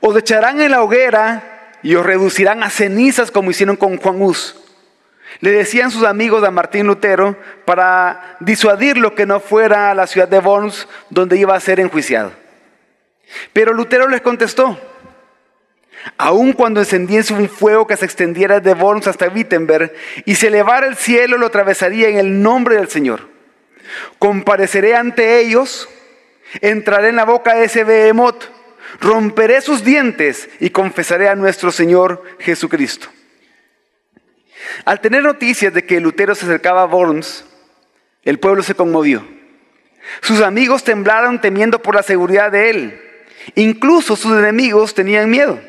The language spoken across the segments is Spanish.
Os echarán en la hoguera y os reducirán a cenizas como hicieron con Juan Hus. Le decían sus amigos a Martín Lutero para disuadirlo que no fuera a la ciudad de Worms donde iba a ser enjuiciado. Pero Lutero les contestó, aun cuando encendiese un fuego que se extendiera de Worms hasta Wittenberg y se elevara el cielo, lo atravesaría en el nombre del Señor. Compareceré ante ellos, entraré en la boca de ese behemoth, romperé sus dientes y confesaré a nuestro Señor Jesucristo. Al tener noticias de que Lutero se acercaba a Worms, el pueblo se conmovió. Sus amigos temblaron temiendo por la seguridad de él. Incluso sus enemigos tenían miedo.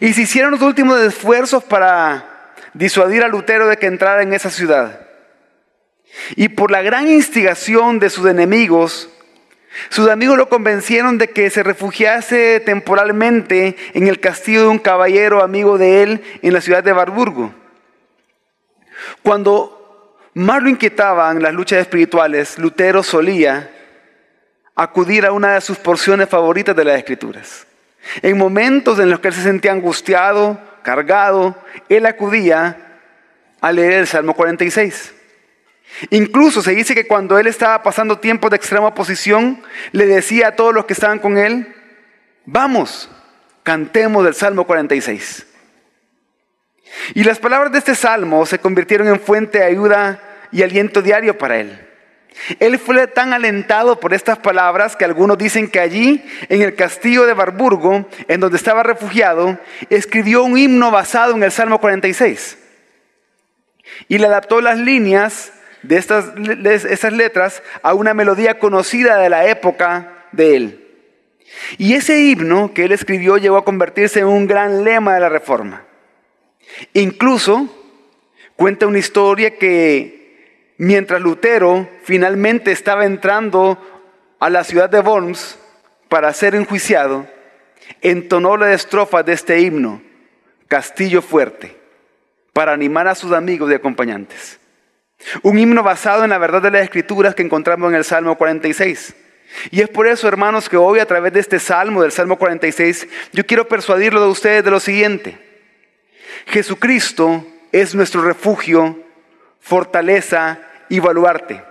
Y se hicieron los últimos esfuerzos para disuadir a Lutero de que entrara en esa ciudad. Y por la gran instigación de sus enemigos, sus amigos lo convencieron de que se refugiase temporalmente en el castillo de un caballero amigo de él en la ciudad de Barburgo. Cuando más lo inquietaban las luchas espirituales, Lutero solía acudir a una de sus porciones favoritas de las Escrituras. En momentos en los que él se sentía angustiado, cargado, él acudía a leer el Salmo 46. Incluso se dice que cuando él estaba pasando tiempos de extrema oposición, le decía a todos los que estaban con él, vamos, cantemos del Salmo 46. Y las palabras de este salmo se convirtieron en fuente de ayuda y aliento diario para él. Él fue tan alentado por estas palabras que algunos dicen que allí, en el castillo de Barburgo, en donde estaba refugiado, escribió un himno basado en el Salmo 46. Y le adaptó las líneas de estas, letras a una melodía conocida de la época de él. Y ese himno que él escribió llegó a convertirse en un gran lema de la Reforma. Incluso cuenta una historia que mientras Lutero finalmente estaba entrando a la ciudad de Worms para ser enjuiciado, entonó la estrofa de este himno, Castillo Fuerte, para animar a sus amigos y acompañantes. Un himno basado en la verdad de las escrituras que encontramos en el Salmo 46. Y es por eso, hermanos, que hoy a través de este Salmo, del Salmo 46, yo quiero persuadirlo de ustedes de lo siguiente. Jesucristo es nuestro refugio, fortaleza y baluarte.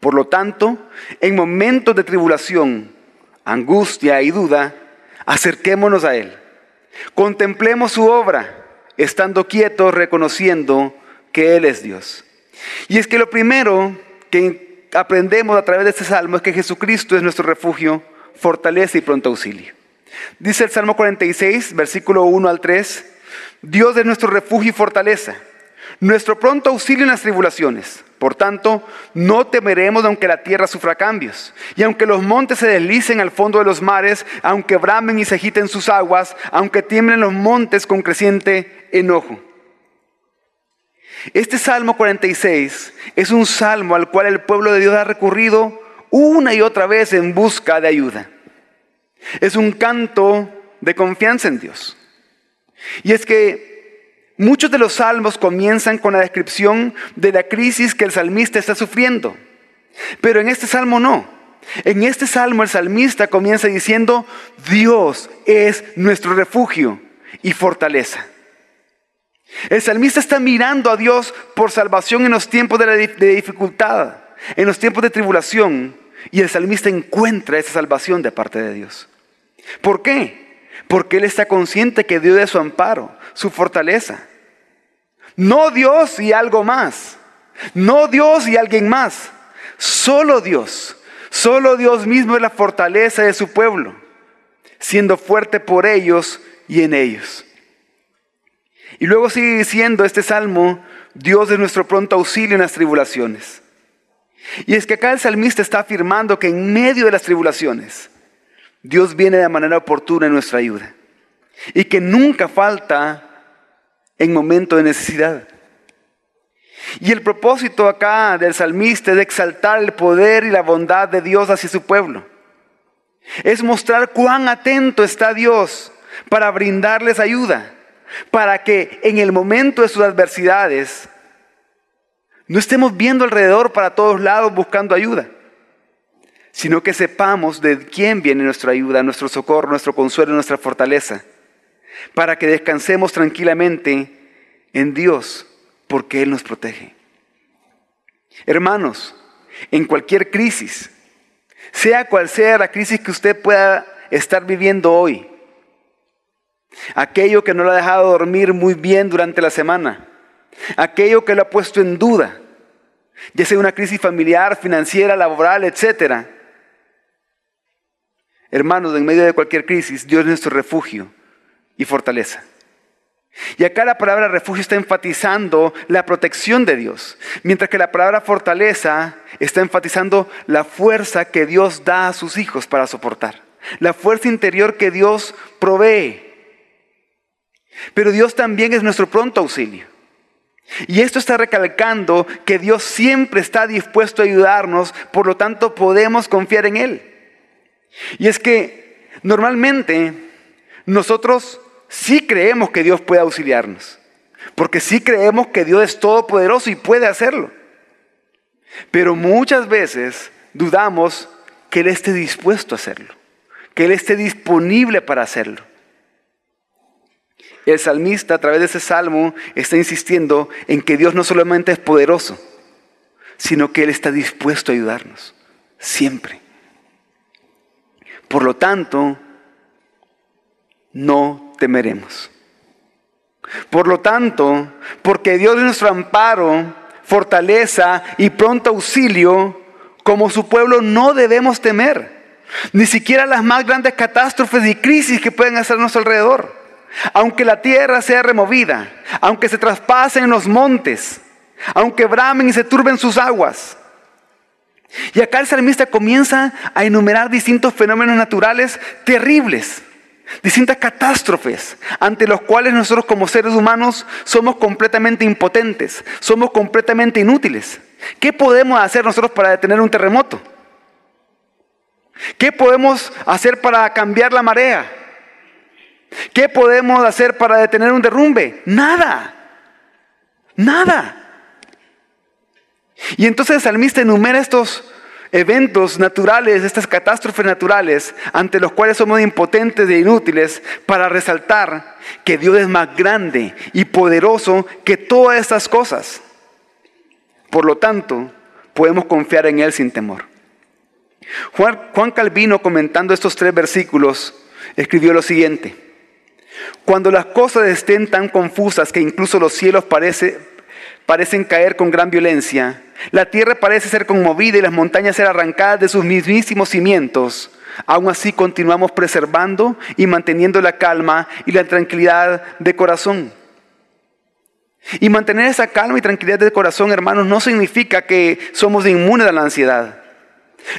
Por lo tanto, en momentos de tribulación, angustia y duda, acerquémonos a Él. Contemplemos su obra, estando quietos, reconociendo que Él es Dios. Y es que lo primero que aprendemos a través de este salmo es que Jesucristo es nuestro refugio, fortaleza y pronto auxilio. Dice el Salmo 46, versículo 1 al 3, Dios es nuestro refugio y fortaleza, nuestro pronto auxilio en las tribulaciones. Por tanto, no temeremos aunque la tierra sufra cambios, y aunque los montes se deslicen al fondo de los mares, aunque bramen y se agiten sus aguas, aunque tiemblen los montes con creciente enojo. Este Salmo 46 es un salmo al cual el pueblo de Dios ha recurrido una y otra vez en busca de ayuda. Es un canto de confianza en Dios. Y es que muchos de los salmos comienzan con la descripción de la crisis que el salmista está sufriendo. Pero en este salmo no. En este salmo el salmista comienza diciendo, Dios es nuestro refugio y fortaleza. El salmista está mirando a Dios por salvación en los tiempos de, dificultad, en los tiempos de tribulación, y el salmista encuentra esa salvación de parte de Dios. ¿Por qué? Porque Él está consciente que Dios es su amparo, su fortaleza. No Dios y algo más. No Dios y alguien más. Solo Dios. Solo Dios mismo es la fortaleza de su pueblo, siendo fuerte por ellos y en ellos. Y luego sigue diciendo este salmo, Dios es nuestro pronto auxilio en las tribulaciones. Y es que acá el salmista está afirmando que en medio de las tribulaciones, Dios viene de manera oportuna en nuestra ayuda y que nunca falta en momento de necesidad. Y el propósito acá del salmista es exaltar el poder y la bondad de Dios hacia su pueblo. Es mostrar cuán atento está Dios para brindarles ayuda, para que en el momento de sus adversidades no estemos viendo alrededor para todos lados buscando ayuda, sino que sepamos de quién viene nuestra ayuda, nuestro socorro, nuestro consuelo, nuestra fortaleza, para que descansemos tranquilamente en Dios, porque Él nos protege. Hermanos, en cualquier crisis, sea cual sea la crisis que usted pueda estar viviendo hoy, aquello que no lo ha dejado dormir muy bien durante la semana, aquello que lo ha puesto en duda, ya sea una crisis familiar, financiera, laboral, etc. Hermanos, en medio de cualquier crisis, Dios es nuestro refugio y fortaleza. Y acá la palabra refugio está enfatizando la protección de Dios, mientras que la palabra fortaleza está enfatizando la fuerza que Dios da a sus hijos para soportar, la fuerza interior que Dios provee. Pero Dios también es nuestro pronto auxilio. Y esto está recalcando que Dios siempre está dispuesto a ayudarnos, por lo tanto podemos confiar en Él. Y es que normalmente nosotros sí creemos que Dios puede auxiliarnos, porque sí creemos que Dios es todopoderoso y puede hacerlo. Pero muchas veces dudamos que Él esté dispuesto a hacerlo, que Él esté disponible para hacerlo. El salmista a través de ese salmo está insistiendo en que Dios no solamente es poderoso, sino que Él está dispuesto a ayudarnos, siempre. Por lo tanto, no temeremos. Por lo tanto, porque Dios es nuestro amparo, fortaleza y pronto auxilio, como su pueblo no debemos temer, ni siquiera las más grandes catástrofes y crisis que pueden hacer a nuestro alrededor. Aunque la tierra sea removida, aunque se traspasen los montes, aunque bramen y se turben sus aguas. Y acá el salmista comienza a enumerar distintos fenómenos naturales terribles, distintas catástrofes ante los cuales nosotros como seres humanos somos completamente impotentes, somos completamente inútiles. ¿Qué podemos hacer nosotros para detener un terremoto? ¿Qué podemos hacer para cambiar la marea? ¿Qué podemos hacer para detener un derrumbe? Nada. Nada. Y entonces el salmista enumera estos eventos naturales, estas catástrofes naturales, ante los cuales somos impotentes e inútiles, para resaltar que Dios es más grande y poderoso que todas estas cosas. Por lo tanto, podemos confiar en Él sin temor. Juan, Calvino, comentando estos tres versículos, escribió lo siguiente. Cuando las cosas estén tan confusas que incluso los cielos parecen caer con gran violencia, la tierra parece ser conmovida y las montañas ser arrancadas de sus mismísimos cimientos, aún así continuamos preservando y manteniendo la calma y la tranquilidad de corazón. Y mantener esa calma y tranquilidad de corazón, hermanos, no significa que somos inmunes a la ansiedad.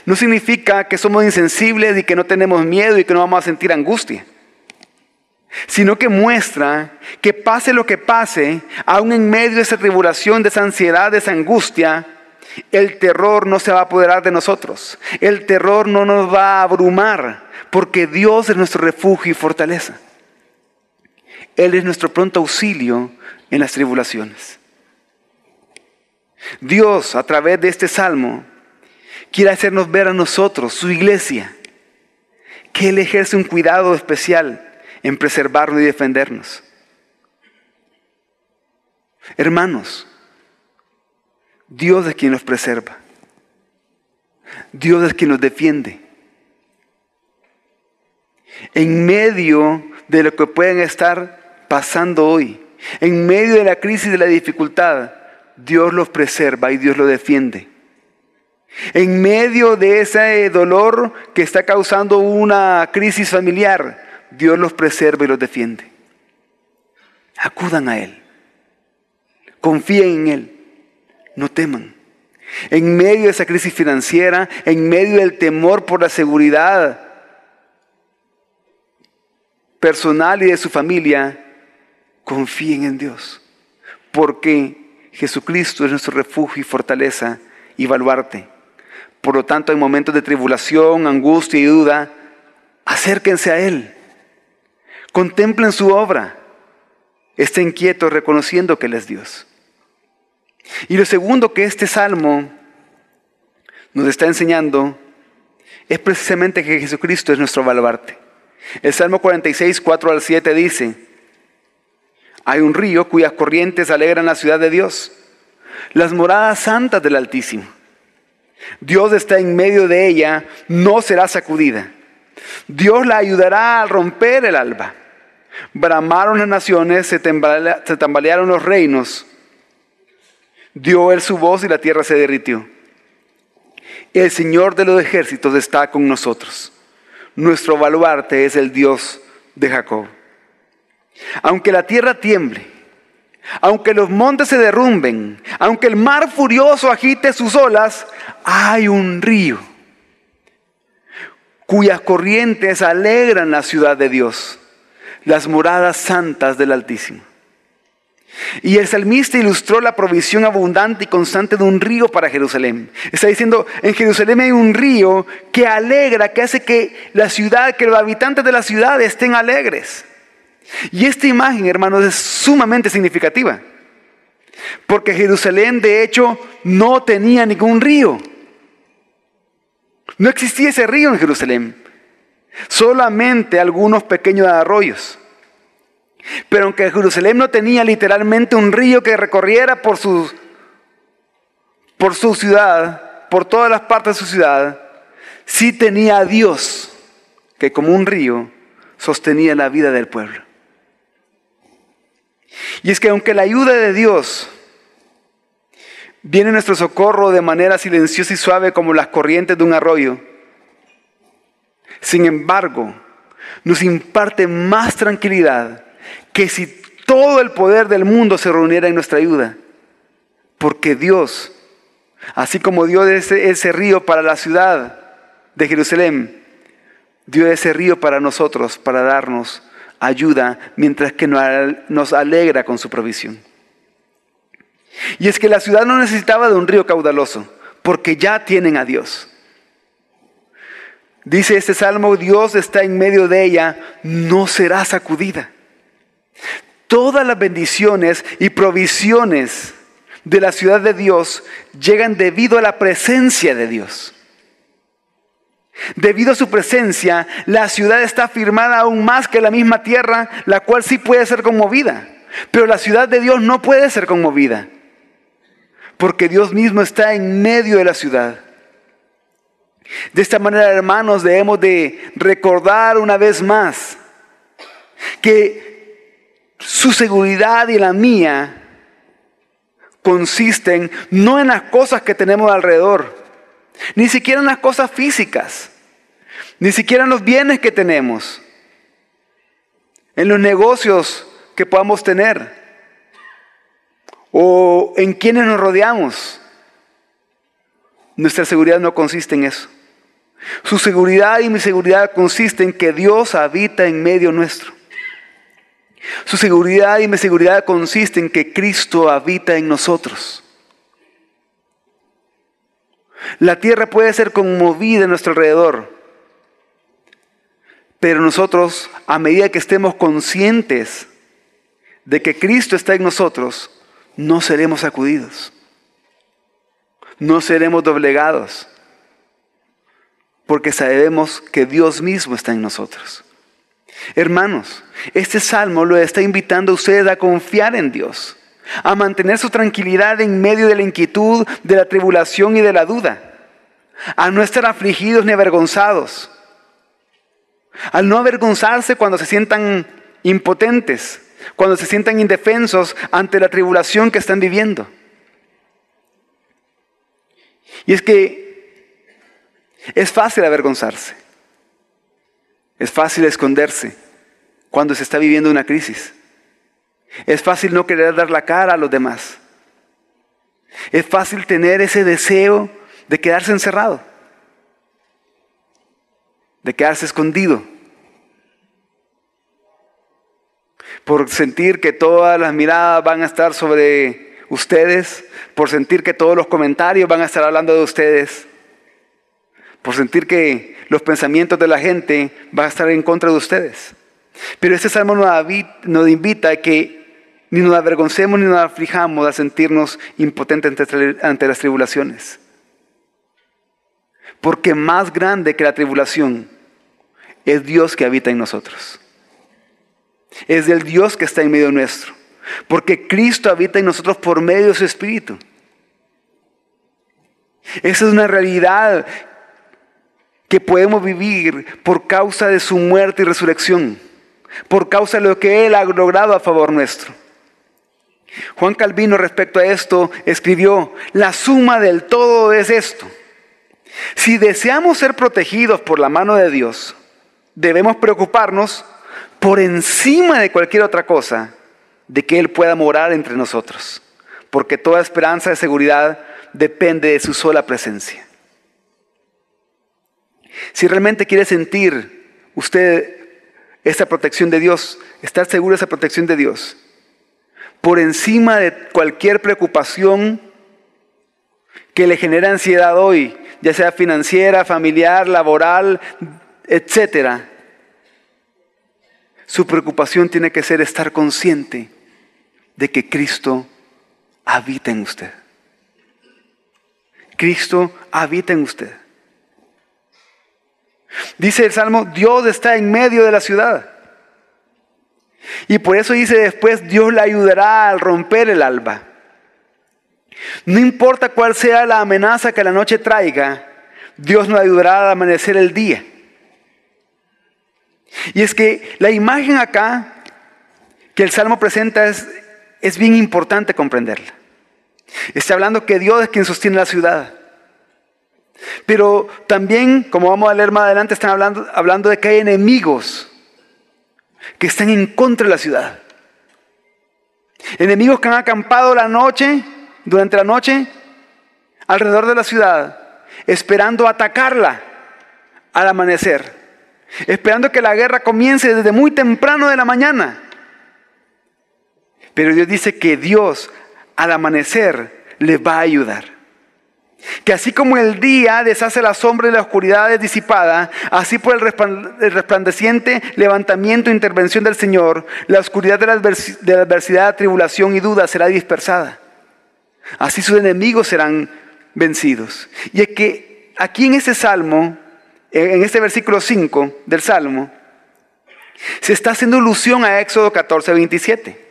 No significa que somos insensibles y que no tenemos miedo y que no vamos a sentir angustia sino que muestra que pase lo que pase, aún en medio de esa tribulación, de esa ansiedad, de esa angustia, el terror no se va a apoderar de nosotros. El terror no nos va a abrumar, porque Dios es nuestro refugio y fortaleza. Él es nuestro pronto auxilio en las tribulaciones. Dios, a través de este salmo, quiere hacernos ver a nosotros, su iglesia, que Él ejerce un cuidado especial en preservarnos y defendernos. Hermanos, Dios es quien nos preserva. Dios es quien nos defiende. En medio de lo que pueden estar pasando hoy, en medio de la crisis, de la dificultad, Dios los preserva y Dios los defiende. En medio de ese dolor que está causando una crisis familiar, Dios los preserva y los defiende. Acudan a Él. Confíen en Él. No teman. En medio de esa crisis financiera, en medio del temor por la seguridad personal y de su familia, confíen en Dios. Porque Jesucristo es nuestro refugio y fortaleza y baluarte. Por lo tanto, en momentos de tribulación, angustia y duda, acérquense a Él. Contemplen su obra. Estén quietos reconociendo que Él es Dios. Y lo segundo que este salmo nos está enseñando es precisamente que Jesucristo es nuestro baluarte. El Salmo 46, 4 al 7 dice, hay un río cuyas corrientes alegran la ciudad de Dios, las moradas santas del Altísimo. Dios está en medio de ella, no será sacudida. Dios la ayudará a romper el alba. Bramaron las naciones, se, tambalearon los reinos. Dio él su voz y la tierra se derritió. El Señor de los ejércitos está con nosotros. Nuestro baluarte es el Dios de Jacob. Aunque la tierra tiemble, aunque los montes se derrumben, aunque el mar furioso agite sus olas, hay un río cuyas corrientes alegran la ciudad de Dios, las moradas santas del Altísimo. Y el salmista ilustró la provisión abundante y constante de un río para Jerusalén. Está diciendo, en Jerusalén hay un río que alegra, que hace que la ciudad, que los habitantes de la ciudad estén alegres. Y esta imagen, hermanos, es sumamente significativa. Porque Jerusalén, de hecho, no tenía ningún río. No existía ese río en Jerusalén. Solamente algunos pequeños arroyos. Pero aunque Jerusalén no tenía literalmente un río que recorriera por su, por su ciudad, por todas las partes de su ciudad, sí tenía a Dios que como un río sostenía la vida del pueblo. Y es que aunque la ayuda de Dios viene nuestro socorro de manera silenciosa y suave como las corrientes de un arroyo, sin embargo, nos imparte más tranquilidad que si todo el poder del mundo se reuniera en nuestra ayuda. Porque Dios, así como dio ese, río para la ciudad de Jerusalén, dio ese río para nosotros, para darnos ayuda mientras que nos alegra con su provisión. Y es que la ciudad no necesitaba de un río caudaloso, porque ya tienen a Dios. Dice este salmo, Dios está en medio de ella, no será sacudida. Todas las bendiciones y provisiones de la ciudad de Dios llegan debido a la presencia de Dios. Debido a su presencia, la ciudad está firmada aún más que la misma tierra, la cual sí puede ser conmovida. Pero la ciudad de Dios no puede ser conmovida, porque Dios mismo está en medio de la ciudad. De esta manera, hermanos, debemos de recordar una vez más que su seguridad y la mía consisten no en las cosas que tenemos alrededor, ni siquiera en las cosas físicas, ni siquiera en los bienes que tenemos, en los negocios que podamos tener o en quienes nos rodeamos. Nuestra seguridad no consiste en eso. Su seguridad y mi seguridad consiste en que Dios habita en medio nuestro. Su seguridad y mi seguridad consiste en que Cristo habita en nosotros. La tierra puede ser conmovida en nuestro alrededor, pero nosotros, a medida que estemos conscientes de que Cristo está en nosotros, no seremos sacudidos, no seremos doblegados, porque sabemos que Dios mismo está en nosotros. Hermanos, este salmo lo está invitando a ustedes a confiar en Dios a mantener su tranquilidad en medio de la inquietud, de la tribulación y de la duda, a no estar afligidos ni avergonzados, al no avergonzarse cuando se sientan impotentes, cuando se sientan indefensos ante la tribulación que están viviendo. Y es que es fácil avergonzarse, es fácil esconderse cuando se está viviendo una crisis. Es fácil no querer dar la cara a los demás. Es fácil tener ese deseo de quedarse encerrado, de quedarse escondido, por sentir que todas las miradas van a estar sobre ustedes, por sentir que todos los comentarios van a estar hablando de ustedes, por sentir que los pensamientos de la gente van a estar en contra de ustedes. Pero este salmo nos invita a que ni nos avergoncemos ni nos aflijamos a sentirnos impotentes ante las tribulaciones. Porque más grande que la tribulación es Dios que habita en nosotros. Es del Dios que está en medio nuestro. Porque Cristo habita en nosotros por medio de su Espíritu. Esa es una realidad que podemos vivir por causa de su muerte y resurrección, por causa de lo que Él ha logrado a favor nuestro. Juan Calvino respecto a esto escribió, la suma del todo es esto. Si deseamos ser protegidos por la mano de Dios, debemos preocuparnos por encima de cualquier otra cosa de que Él pueda morar entre nosotros, porque toda esperanza de seguridad depende de su sola presencia. Si realmente quiere sentir usted esa protección de Dios, estar seguro de esa protección de Dios, por encima de cualquier preocupación que le genera ansiedad hoy, ya sea financiera, familiar, laboral, etcétera, su preocupación tiene que ser estar consciente de que Cristo habita en usted. Cristo habita en usted. Dice el Salmo, Dios está en medio de la ciudad. Y por eso dice después, Dios le ayudará al romper el alba. No importa cuál sea la amenaza que la noche traiga, Dios nos ayudará al amanecer el día. Y es que la imagen acá que el Salmo presenta es, es bien importante comprenderla. Está hablando que Dios es quien sostiene la ciudad. Pero también, como vamos a leer más adelante, están hablando, hablando de que hay enemigos que están en contra de la ciudad. Enemigos que han acampado la noche, durante la noche, alrededor de la ciudad, esperando atacarla al amanecer, esperando que la guerra comience desde muy temprano de la mañana. Pero Dios dice que Dios al amanecer le va a ayudar. Que así como el día deshace la sombra y la oscuridad es disipada, así por el resplandeciente levantamiento e intervención del Señor, la oscuridad de la, adversidad, tribulación y duda será dispersada. Así sus enemigos serán vencidos. Y es que aquí en este salmo, en este versículo 5 del salmo, se está haciendo alusión a Éxodo 14, 27.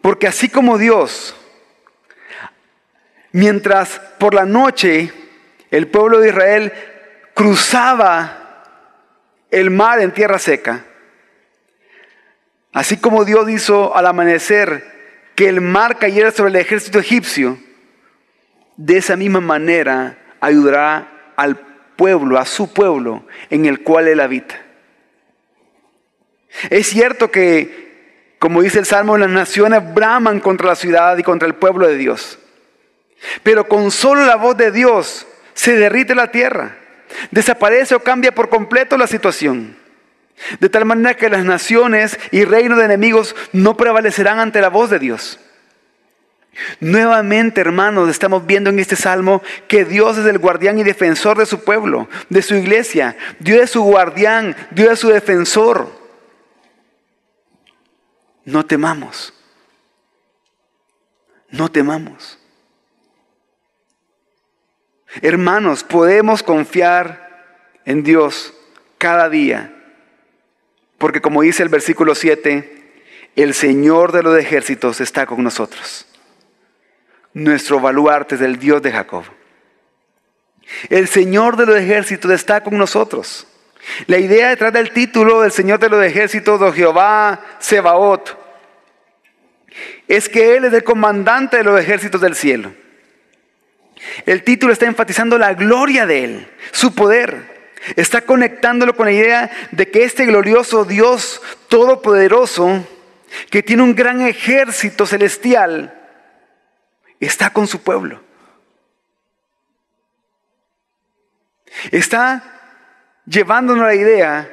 Porque así como Dios, mientras por la noche el pueblo de Israel cruzaba el mar en tierra seca, así como Dios hizo al amanecer que el mar cayera sobre el ejército egipcio, de esa misma manera ayudará al pueblo, a su pueblo en el cual él habita. Es cierto que como dice el Salmo, las naciones braman contra la ciudad y contra el pueblo de Dios. Pero con solo la voz de Dios se derrite la tierra. Desaparece o cambia por completo la situación. De tal manera que las naciones y reinos de enemigos no prevalecerán ante la voz de Dios. Nuevamente, hermanos, estamos viendo en este salmo que Dios es el guardián y defensor de su pueblo, de su iglesia. Dios es su guardián, Dios es su defensor no temamos. No temamos. Hermanos, podemos confiar en Dios cada día, porque como dice el versículo 7, el Señor de los ejércitos está con nosotros. Nuestro baluarte es el Dios de Jacob. El Señor de los ejércitos está con nosotros. La idea detrás del título del Señor de los ejércitos de Jehová Sebaot es que Él es el comandante de los ejércitos del cielo. El título está enfatizando la gloria de Él, su poder. Está conectándolo con la idea de que este glorioso Dios todopoderoso, que tiene un gran ejército celestial, está con su pueblo. Está llevándonos la idea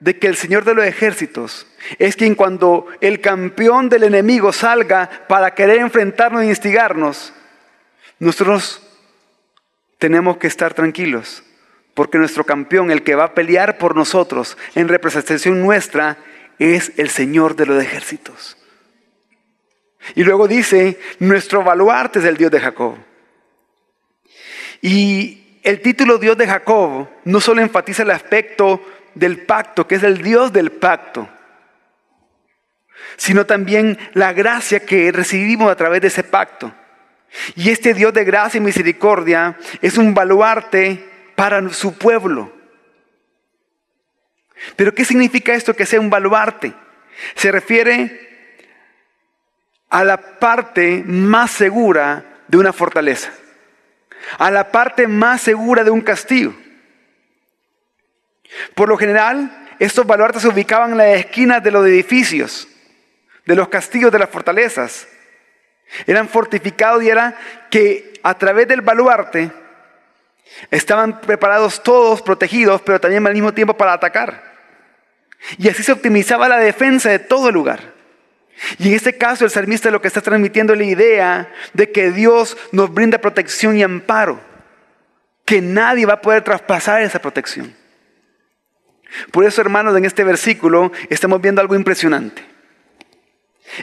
de que el Señor de los ejércitos es quien cuando el campeón del enemigo salga para querer enfrentarnos e instigarnos, nosotros tenemos que estar tranquilos, porque nuestro campeón, el que va a pelear por nosotros en representación nuestra, es el Señor de los ejércitos. Y luego dice, nuestro baluarte es el Dios de Jacob. Y el título Dios de Jacob no solo enfatiza el aspecto del pacto, que es el Dios del pacto, sino también la gracia que recibimos a través de ese pacto. Y este Dios de gracia y misericordia es un baluarte para su pueblo. Pero ¿qué significa esto que sea un baluarte? Se refiere a la parte más segura de una fortaleza, a la parte más segura de un castillo. Por lo general, estos baluartes se ubicaban en las esquinas de los edificios, de los castillos, de las fortalezas. Eran fortificados y era que a través del baluarte estaban preparados todos, protegidos, pero también al mismo tiempo para atacar. Y así se optimizaba la defensa de todo el lugar. Y en este caso el salmista lo que está transmitiendo es la idea de que Dios nos brinda protección y amparo, que nadie va a poder traspasar esa protección. Por eso, hermanos, en este versículo estamos viendo algo impresionante.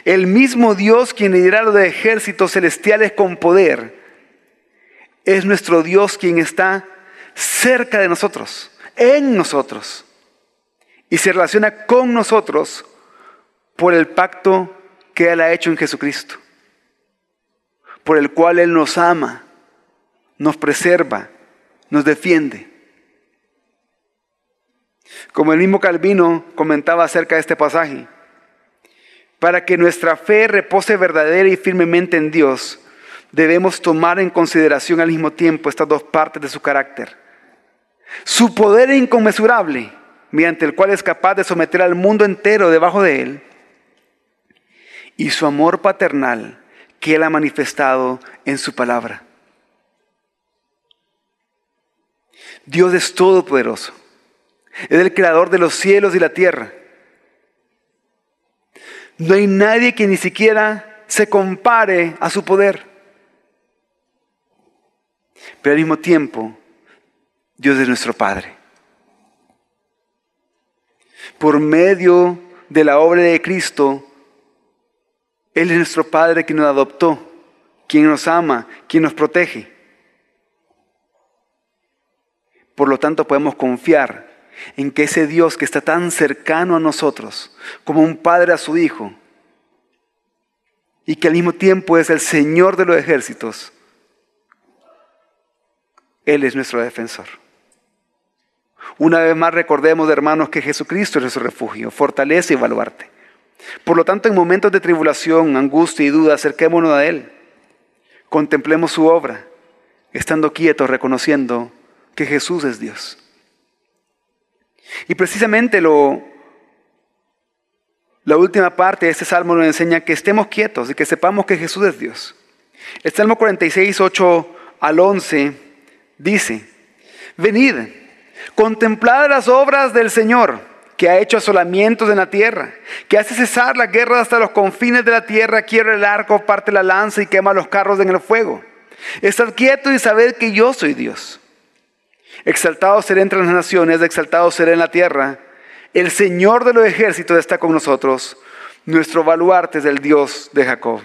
El mismo Dios quien liderará los ejércitos celestiales con poder es nuestro Dios quien está cerca de nosotros, en nosotros, y se relaciona con nosotros por el pacto que Él ha hecho en Jesucristo, por el cual Él nos ama, nos preserva, nos defiende. Como el mismo Calvino comentaba acerca de este pasaje, para que nuestra fe repose verdadera y firmemente en Dios, debemos tomar en consideración al mismo tiempo estas dos partes de su carácter. Su poder inconmensurable, mediante el cual es capaz de someter al mundo entero debajo de él, y su amor paternal que él ha manifestado en su palabra. Dios es todopoderoso. Es el creador de los cielos y la tierra. No hay nadie que ni siquiera se compare a su poder. Pero al mismo tiempo, Dios es nuestro Padre. Por medio de la obra de Cristo, Él es nuestro Padre que nos adoptó, quien nos ama, quien nos protege. Por lo tanto, podemos confiar en que ese Dios que está tan cercano a nosotros, como un padre a su hijo, y que al mismo tiempo es el Señor de los ejércitos, Él es nuestro defensor. Una vez más recordemos, hermanos, que Jesucristo es nuestro refugio, fortalece y baluarte. Por lo tanto, en momentos de tribulación, angustia y duda, acerquémonos a Él. Contemplemos su obra, estando quietos, reconociendo que Jesús es Dios. Y precisamente lo, la última parte de este salmo nos enseña que estemos quietos y que sepamos que Jesús es Dios. El Salmo 46, 8 al 11 dice, venid, contemplad las obras del Señor, que ha hecho asolamientos en la tierra, que hace cesar la guerra hasta los confines de la tierra, quiebra el arco, parte la lanza y quema los carros en el fuego. Estad quietos y sabed que yo soy Dios. Exaltado seré entre las naciones, exaltado seré en la tierra. El Señor de los ejércitos está con nosotros. Nuestro baluarte es el Dios de Jacob.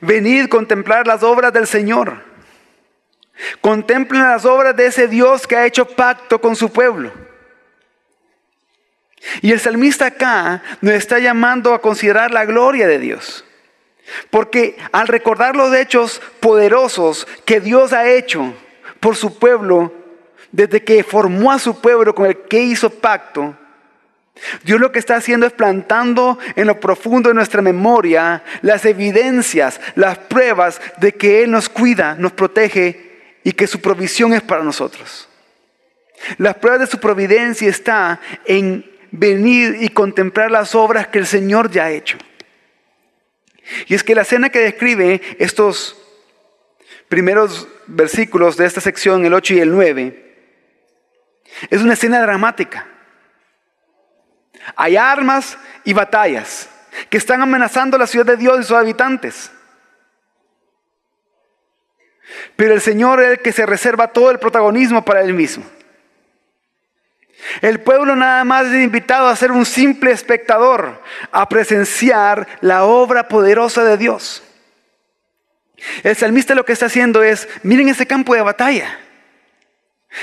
Venid contemplar las obras del Señor. Contemplen las obras de ese Dios que ha hecho pacto con su pueblo. Y el salmista acá nos está llamando a considerar la gloria de Dios. Porque al recordar los hechos poderosos que Dios ha hecho, por su pueblo, desde que formó a su pueblo con el que hizo pacto, Dios lo que está haciendo es plantando en lo profundo de nuestra memoria las evidencias, las pruebas de que Él nos cuida, nos protege y que su provisión es para nosotros. Las pruebas de su providencia está en venir y contemplar las obras que el Señor ya ha hecho. Y es que la escena que describe estos primeros versículos de esta sección, el 8 y el 9, es una escena dramática. Hay armas y batallas que están amenazando la ciudad de Dios y sus habitantes. Pero el Señor es el que se reserva todo el protagonismo para Él mismo. El pueblo nada más es invitado a ser un simple espectador, a presenciar la obra poderosa de Dios. El salmista lo que está haciendo es, miren ese campo de batalla.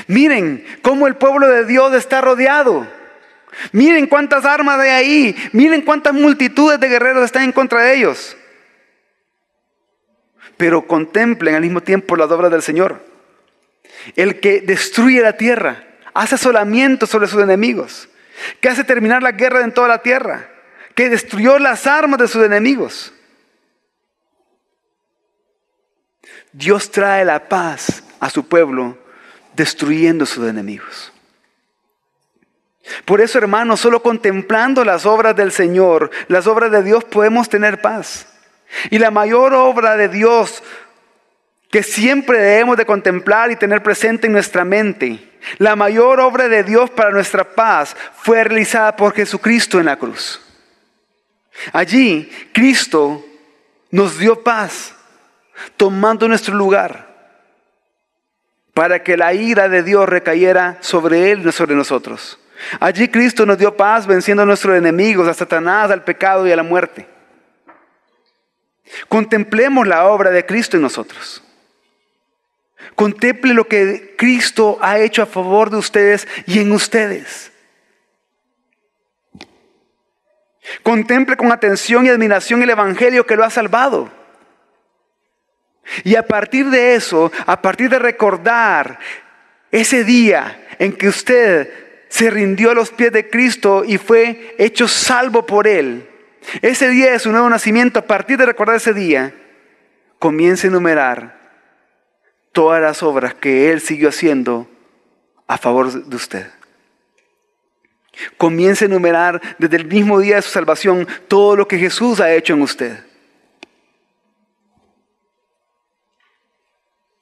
Miren cómo el pueblo de Dios está rodeado. Miren cuántas armas hay ahí. Miren cuántas multitudes de guerreros están en contra de ellos. Pero contemplen al mismo tiempo las obras del Señor. El que destruye la tierra, hace asolamiento sobre sus enemigos, que hace terminar la guerra en toda la tierra, que destruyó las armas de sus enemigos. Dios trae la paz a su pueblo destruyendo sus enemigos. Por eso, hermanos, solo contemplando las obras del Señor, las obras de Dios, podemos tener paz. Y la mayor obra de Dios que siempre debemos de contemplar y tener presente en nuestra mente, la mayor obra de Dios para nuestra paz fue realizada por Jesucristo en la cruz. Allí Cristo nos dio paz, tomando nuestro lugar, para que la ira de Dios recayera sobre Él no sobre nosotros. Allí Cristo nos dio paz venciendo a nuestros enemigos, a Satanás, al pecado y a la muerte. Contemplemos la obra de Cristo en nosotros. Contemple lo que Cristo ha hecho a favor de ustedes y en ustedes. Contemple con atención y admiración el Evangelio que lo ha salvado. Y a partir de eso, a partir de recordar ese día en que usted se rindió a los pies de Cristo y fue hecho salvo por Él, ese día de su nuevo nacimiento, a partir de recordar ese día, comience a enumerar todas las obras que Él siguió haciendo a favor de usted. Comience a enumerar desde el mismo día de su salvación todo lo que Jesús ha hecho en usted.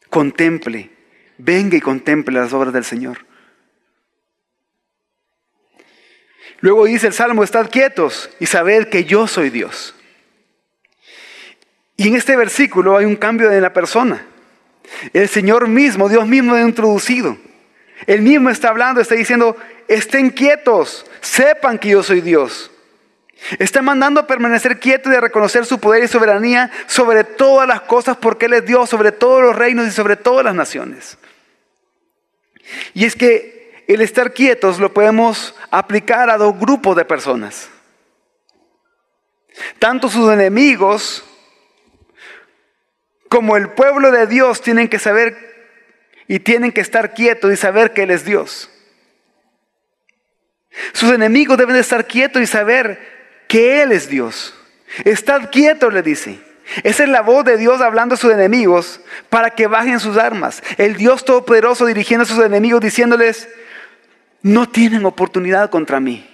Contemple, venga y contemple las obras del Señor. Luego dice el Salmo, estad quietos y sabed que yo soy Dios. Y en este versículo hay un cambio en la persona. El Señor mismo, Dios mismo ha introducido. Él mismo está hablando, está diciendo, estén quietos, sepan que yo soy Dios. Está mandando a permanecer quietos y a reconocer su poder y soberanía sobre todas las cosas porque Él es Dios, sobre todos los reinos y sobre todas las naciones. Y es que el estar quietos lo podemos aplicar a dos grupos de personas. Tanto sus enemigos como el pueblo de Dios tienen que saber y tienen que estar quietos y saber que Él es Dios. Sus enemigos deben de estar quietos y saber que Él es Dios. Estad quietos, le dice. Esa es la voz de Dios hablando a sus enemigos para que bajen sus armas. El Dios Todopoderoso dirigiendo a sus enemigos diciéndoles, no tienen oportunidad contra mí.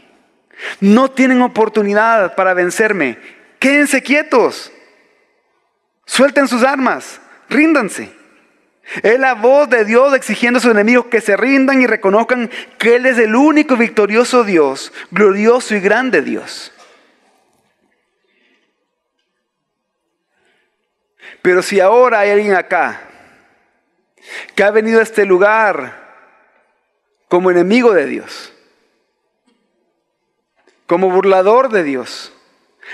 No tienen oportunidad para vencerme. Quédense quietos. Suelten sus armas, ríndanse. Es la voz de Dios exigiendo a sus enemigos que se rindan y reconozcan que Él es el único victorioso Dios, glorioso y grande Dios. Pero si ahora hay alguien acá que ha venido a este lugar como enemigo de Dios, como burlador de Dios,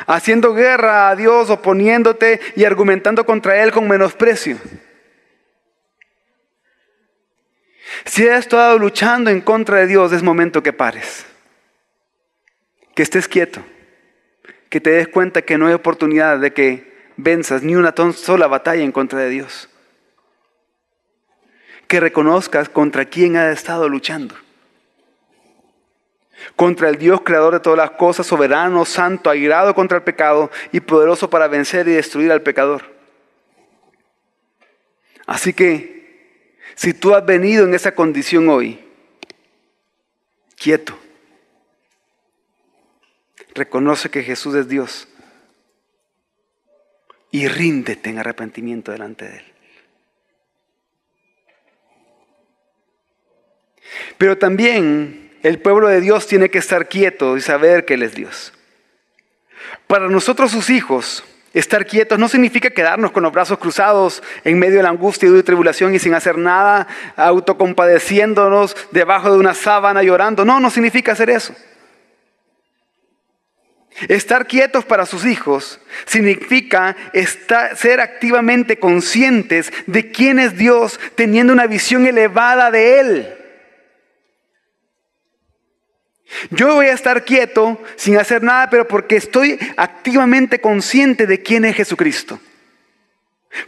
haciendo guerra a Dios, oponiéndote y argumentando contra Él con menosprecio. Si has estado luchando en contra de Dios, es momento que pares, que estés quieto, que te des cuenta que no hay oportunidad de que venzas ni una sola batalla en contra de Dios. Que reconozcas contra quién has estado luchando contra el Dios creador de todas las cosas, soberano, santo, airado contra el pecado y poderoso para vencer y destruir al pecador. Así que, si tú has venido en esa condición hoy, quieto, reconoce que Jesús es Dios y ríndete en arrepentimiento delante de Él. Pero también el pueblo de Dios tiene que estar quieto y saber que Él es Dios. Para nosotros sus hijos, estar quietos no significa quedarnos con los brazos cruzados en medio de la angustia y tribulación y sin hacer nada, autocompadeciéndonos debajo de una sábana llorando. No, no significa hacer eso. Estar quietos para sus hijos significa ser activamente conscientes de quién es Dios, teniendo una visión elevada de Él. Yo voy a estar quieto sin hacer nada, pero porque estoy activamente consciente de quién es Jesucristo.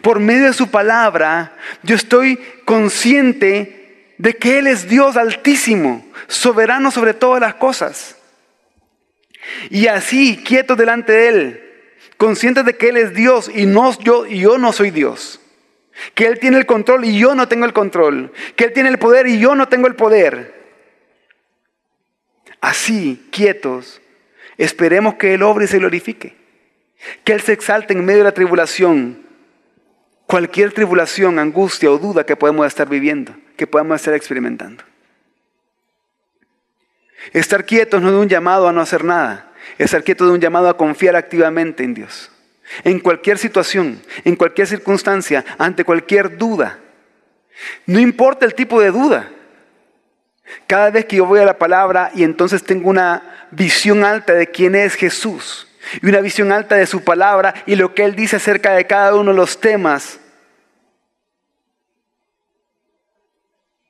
Por medio de su palabra, yo estoy consciente de que Él es Dios altísimo, soberano sobre todas las cosas. Y así, quieto delante de Él, conscientes de que Él es Dios y, no, yo, y yo no soy Dios. Que Él tiene el control y yo no tengo el control. Que Él tiene el poder y yo no tengo el poder. Así, quietos, esperemos que Él obre y se glorifique. Que Él se exalte en medio de la tribulación. Cualquier tribulación, angustia o duda que podemos estar viviendo, que podamos estar experimentando. Estar quietos no es un llamado a no hacer nada. Estar quietos es un llamado a confiar activamente en Dios. En cualquier situación, en cualquier circunstancia, ante cualquier duda. No importa el tipo de duda. Cada vez que yo voy a la palabra y entonces tengo una visión alta de quién es Jesús y una visión alta de su palabra y lo que Él dice acerca de cada uno de los temas,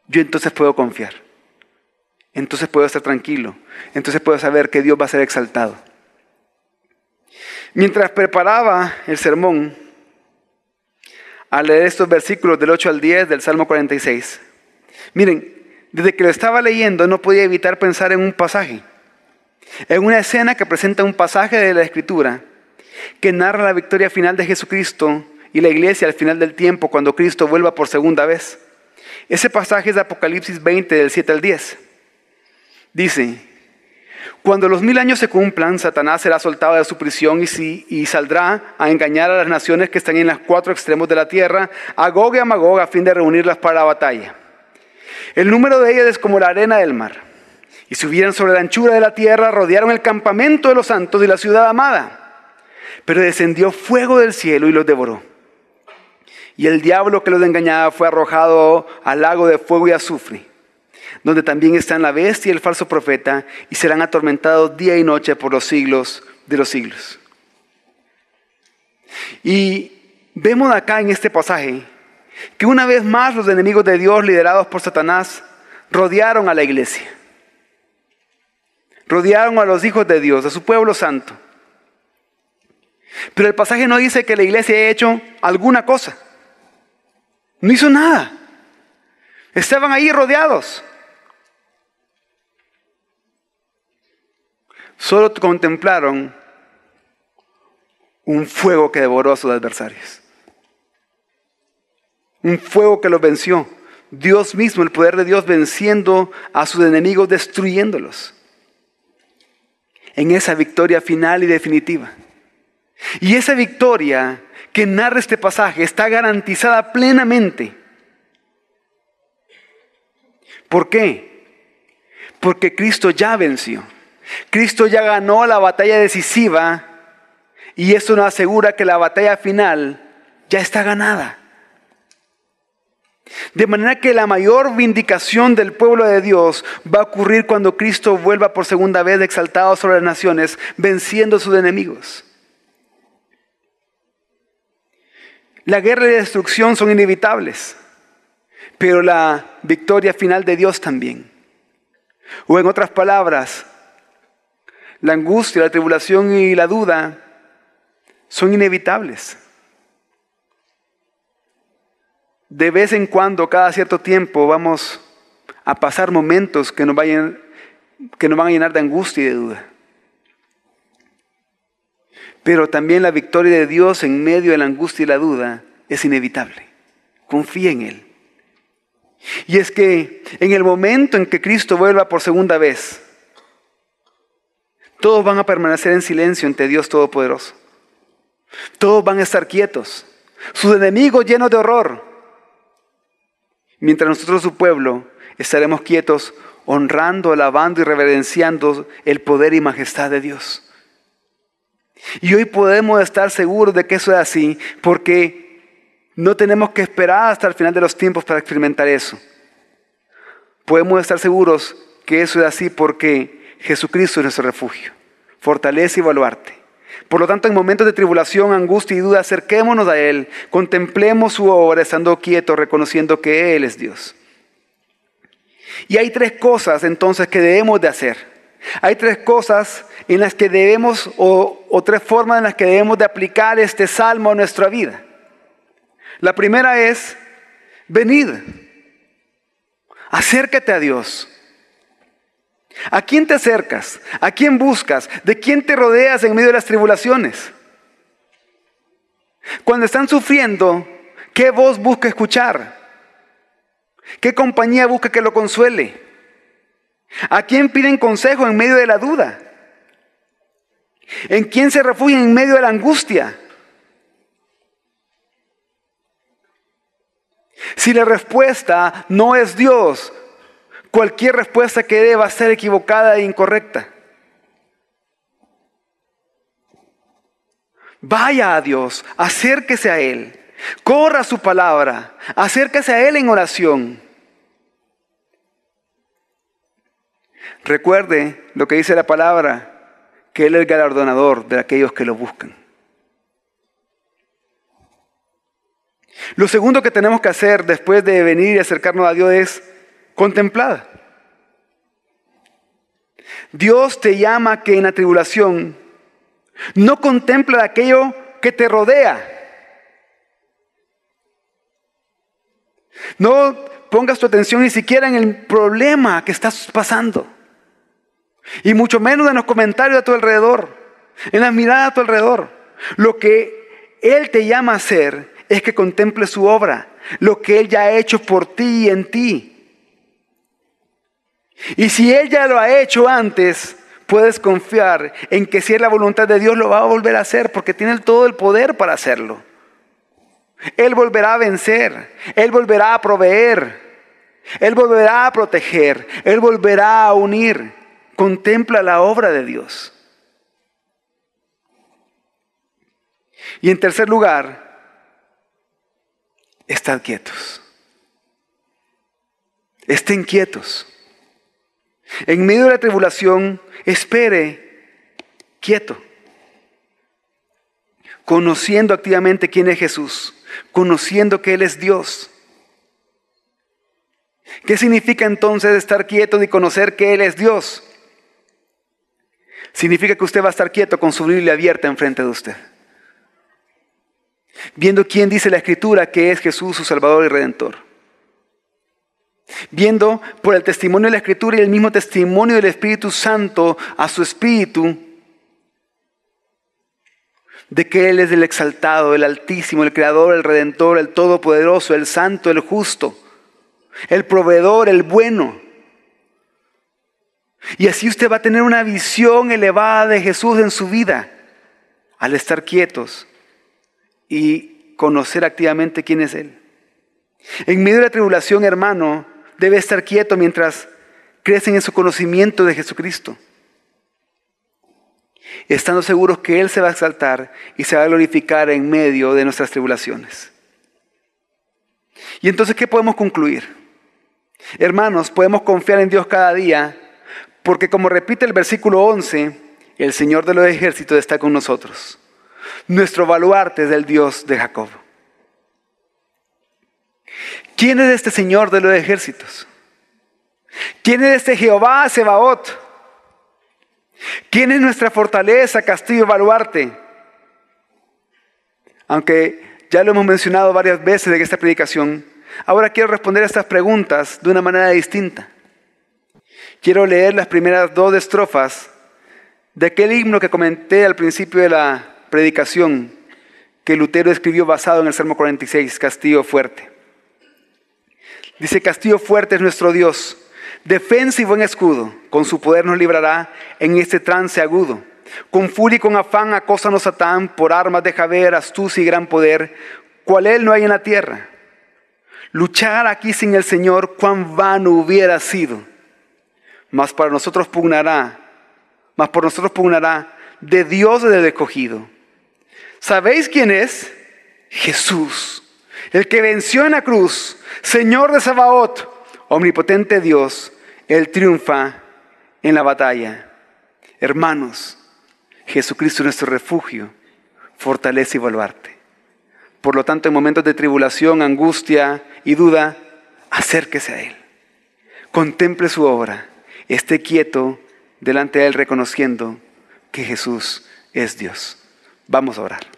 yo entonces puedo confiar entonces puedo estar tranquilo, entonces puedo saber que Dios va a ser exaltado. Mientras preparaba el sermón, al leer estos versículos del 8 al 10 del Salmo 46, miren, desde que lo estaba leyendo no podía evitar pensar en un pasaje, en una escena que presenta un pasaje de la Escritura que narra la victoria final de Jesucristo y la iglesia al final del tiempo cuando Cristo vuelva por segunda vez. Ese pasaje es de Apocalipsis 20 del 7 al 10. Dice, cuando los mil años se cumplan, Satanás será soltado de su prisión y, saldrá a engañar a las naciones que están en los cuatro extremos de la tierra, a Gog y a Magog, a fin de reunirlas para la batalla. El número de ellas es como la arena del mar. Y subieron sobre la anchura de la tierra, rodearon el campamento de los santos y la ciudad amada. Pero descendió fuego del cielo y los devoró. Y el diablo que los engañaba fue arrojado al lago de fuego y azufre donde también están la bestia y el falso profeta, y serán atormentados día y noche por los siglos de los siglos. Y vemos acá en este pasaje que una vez más los enemigos de Dios, liderados por Satanás, rodearon a la iglesia. Rodearon a los hijos de Dios, a su pueblo santo. Pero el pasaje no dice que la iglesia haya hecho alguna cosa. No hizo nada. Estaban ahí rodeados. Solo contemplaron un fuego que devoró a sus adversarios. Un fuego que los venció. Dios mismo, el poder de Dios venciendo a sus enemigos, destruyéndolos. En esa victoria final y definitiva. Y esa victoria que narra este pasaje está garantizada plenamente. ¿Por qué? Porque Cristo ya venció. Cristo ya ganó la batalla decisiva y eso nos asegura que la batalla final ya está ganada. De manera que la mayor vindicación del pueblo de Dios va a ocurrir cuando Cristo vuelva por segunda vez exaltado sobre las naciones, venciendo a sus enemigos. La guerra y la destrucción son inevitables, pero la victoria final de Dios también. O en otras palabras, la angustia, la tribulación y la duda son inevitables. De vez en cuando, cada cierto tiempo, vamos a pasar momentos que nos, vayan, que nos van a llenar de angustia y de duda. Pero también la victoria de Dios en medio de la angustia y la duda es inevitable. Confía en Él. Y es que en el momento en que Cristo vuelva por segunda vez, todos van a permanecer en silencio ante Dios Todopoderoso. Todos van a estar quietos. Sus enemigos llenos de horror. Mientras nosotros, su pueblo, estaremos quietos, honrando, alabando y reverenciando el poder y majestad de Dios. Y hoy podemos estar seguros de que eso es así, porque no tenemos que esperar hasta el final de los tiempos para experimentar eso. Podemos estar seguros que eso es así porque Jesucristo es nuestro refugio. fortaleza y baluarte. Por lo tanto, en momentos de tribulación, angustia y duda, acerquémonos a Él, contemplemos su obra, estando quietos, reconociendo que Él es Dios. Y hay tres cosas entonces que debemos de hacer. Hay tres cosas en las que debemos, o, tres formas en las que debemos de aplicar este salmo a nuestra vida. La primera es, venid, acércate a Dios. ¿A quién te acercas? ¿A quién buscas? ¿De quién te rodeas en medio de las tribulaciones? Cuando están sufriendo, ¿qué voz busca escuchar? ¿Qué compañía busca que lo consuele? ¿A quién piden consejo en medio de la duda? ¿En quién se refugian en medio de la angustia? Si la respuesta no es Dios, cualquier respuesta que dé va a ser equivocada e incorrecta. Vaya a Dios, acérquese a Él, corra su palabra, acérquese a Él en oración. Recuerde lo que dice la palabra, que Él es el galardonador de aquellos que lo buscan. Lo segundo que tenemos que hacer después de venir y acercarnos a Dios es contemplada. Dios te llama que en la tribulación no contempla aquello que te rodea. No pongas tu atención ni siquiera en el problema que estás pasando. Y mucho menos en los comentarios a tu alrededor, en las miradas a tu alrededor. Lo que Él te llama a hacer es que contemple su obra, lo que Él ya ha hecho por ti y en ti. Y si Él ya lo ha hecho antes, puedes confiar en que si es la voluntad de Dios lo va a volver a hacer porque tiene todo el poder para hacerlo. Él volverá a vencer, Él volverá a proveer, Él volverá a proteger, Él volverá a unir. Contempla la obra de Dios. Y en tercer lugar, estad quietos. Estén quietos. En medio de la tribulación, espere quieto, conociendo activamente quién es Jesús, conociendo que Él es Dios. ¿Qué significa entonces estar quieto y conocer que Él es Dios? Significa que usted va a estar quieto con su Biblia abierta enfrente de usted. Viendo quién dice la Escritura que es Jesús, su Salvador y Redentor viendo por el testimonio de la Escritura y el mismo testimonio del Espíritu Santo a su Espíritu, de que Él es el exaltado, el altísimo, el creador, el redentor, el todopoderoso, el santo, el justo, el proveedor, el bueno. Y así usted va a tener una visión elevada de Jesús en su vida al estar quietos y conocer activamente quién es Él. En medio de la tribulación, hermano, debe estar quieto mientras crecen en su conocimiento de Jesucristo. Estando seguros que Él se va a exaltar y se va a glorificar en medio de nuestras tribulaciones. Y entonces, ¿qué podemos concluir? Hermanos, podemos confiar en Dios cada día porque como repite el versículo 11, el Señor de los ejércitos está con nosotros. Nuestro baluarte es el Dios de Jacob. ¿Quién es este Señor de los ejércitos? ¿Quién es este Jehová Sebaot? ¿Quién es nuestra fortaleza, castillo, baluarte? Aunque ya lo hemos mencionado varias veces en esta predicación, ahora quiero responder a estas preguntas de una manera distinta. Quiero leer las primeras dos estrofas de aquel himno que comenté al principio de la predicación que Lutero escribió basado en el Salmo 46, Castillo Fuerte. Dice, castillo fuerte es nuestro Dios, defensa y buen escudo, con su poder nos librará en este trance agudo. Con furia y con afán acósanos Satán por armas de Javer, astucia y gran poder, cual él no hay en la tierra. Luchar aquí sin el Señor, cuán vano hubiera sido. Mas para nosotros pugnará, mas por nosotros pugnará de Dios del escogido. ¿Sabéis quién es? Jesús, el que venció en la cruz Señor de Sabaoth, omnipotente Dios, Él triunfa en la batalla. Hermanos, Jesucristo es nuestro refugio, fortalece y baluarte. Por lo tanto, en momentos de tribulación, angustia y duda, acérquese a Él. Contemple su obra. Esté quieto delante de Él reconociendo que Jesús es Dios. Vamos a orar.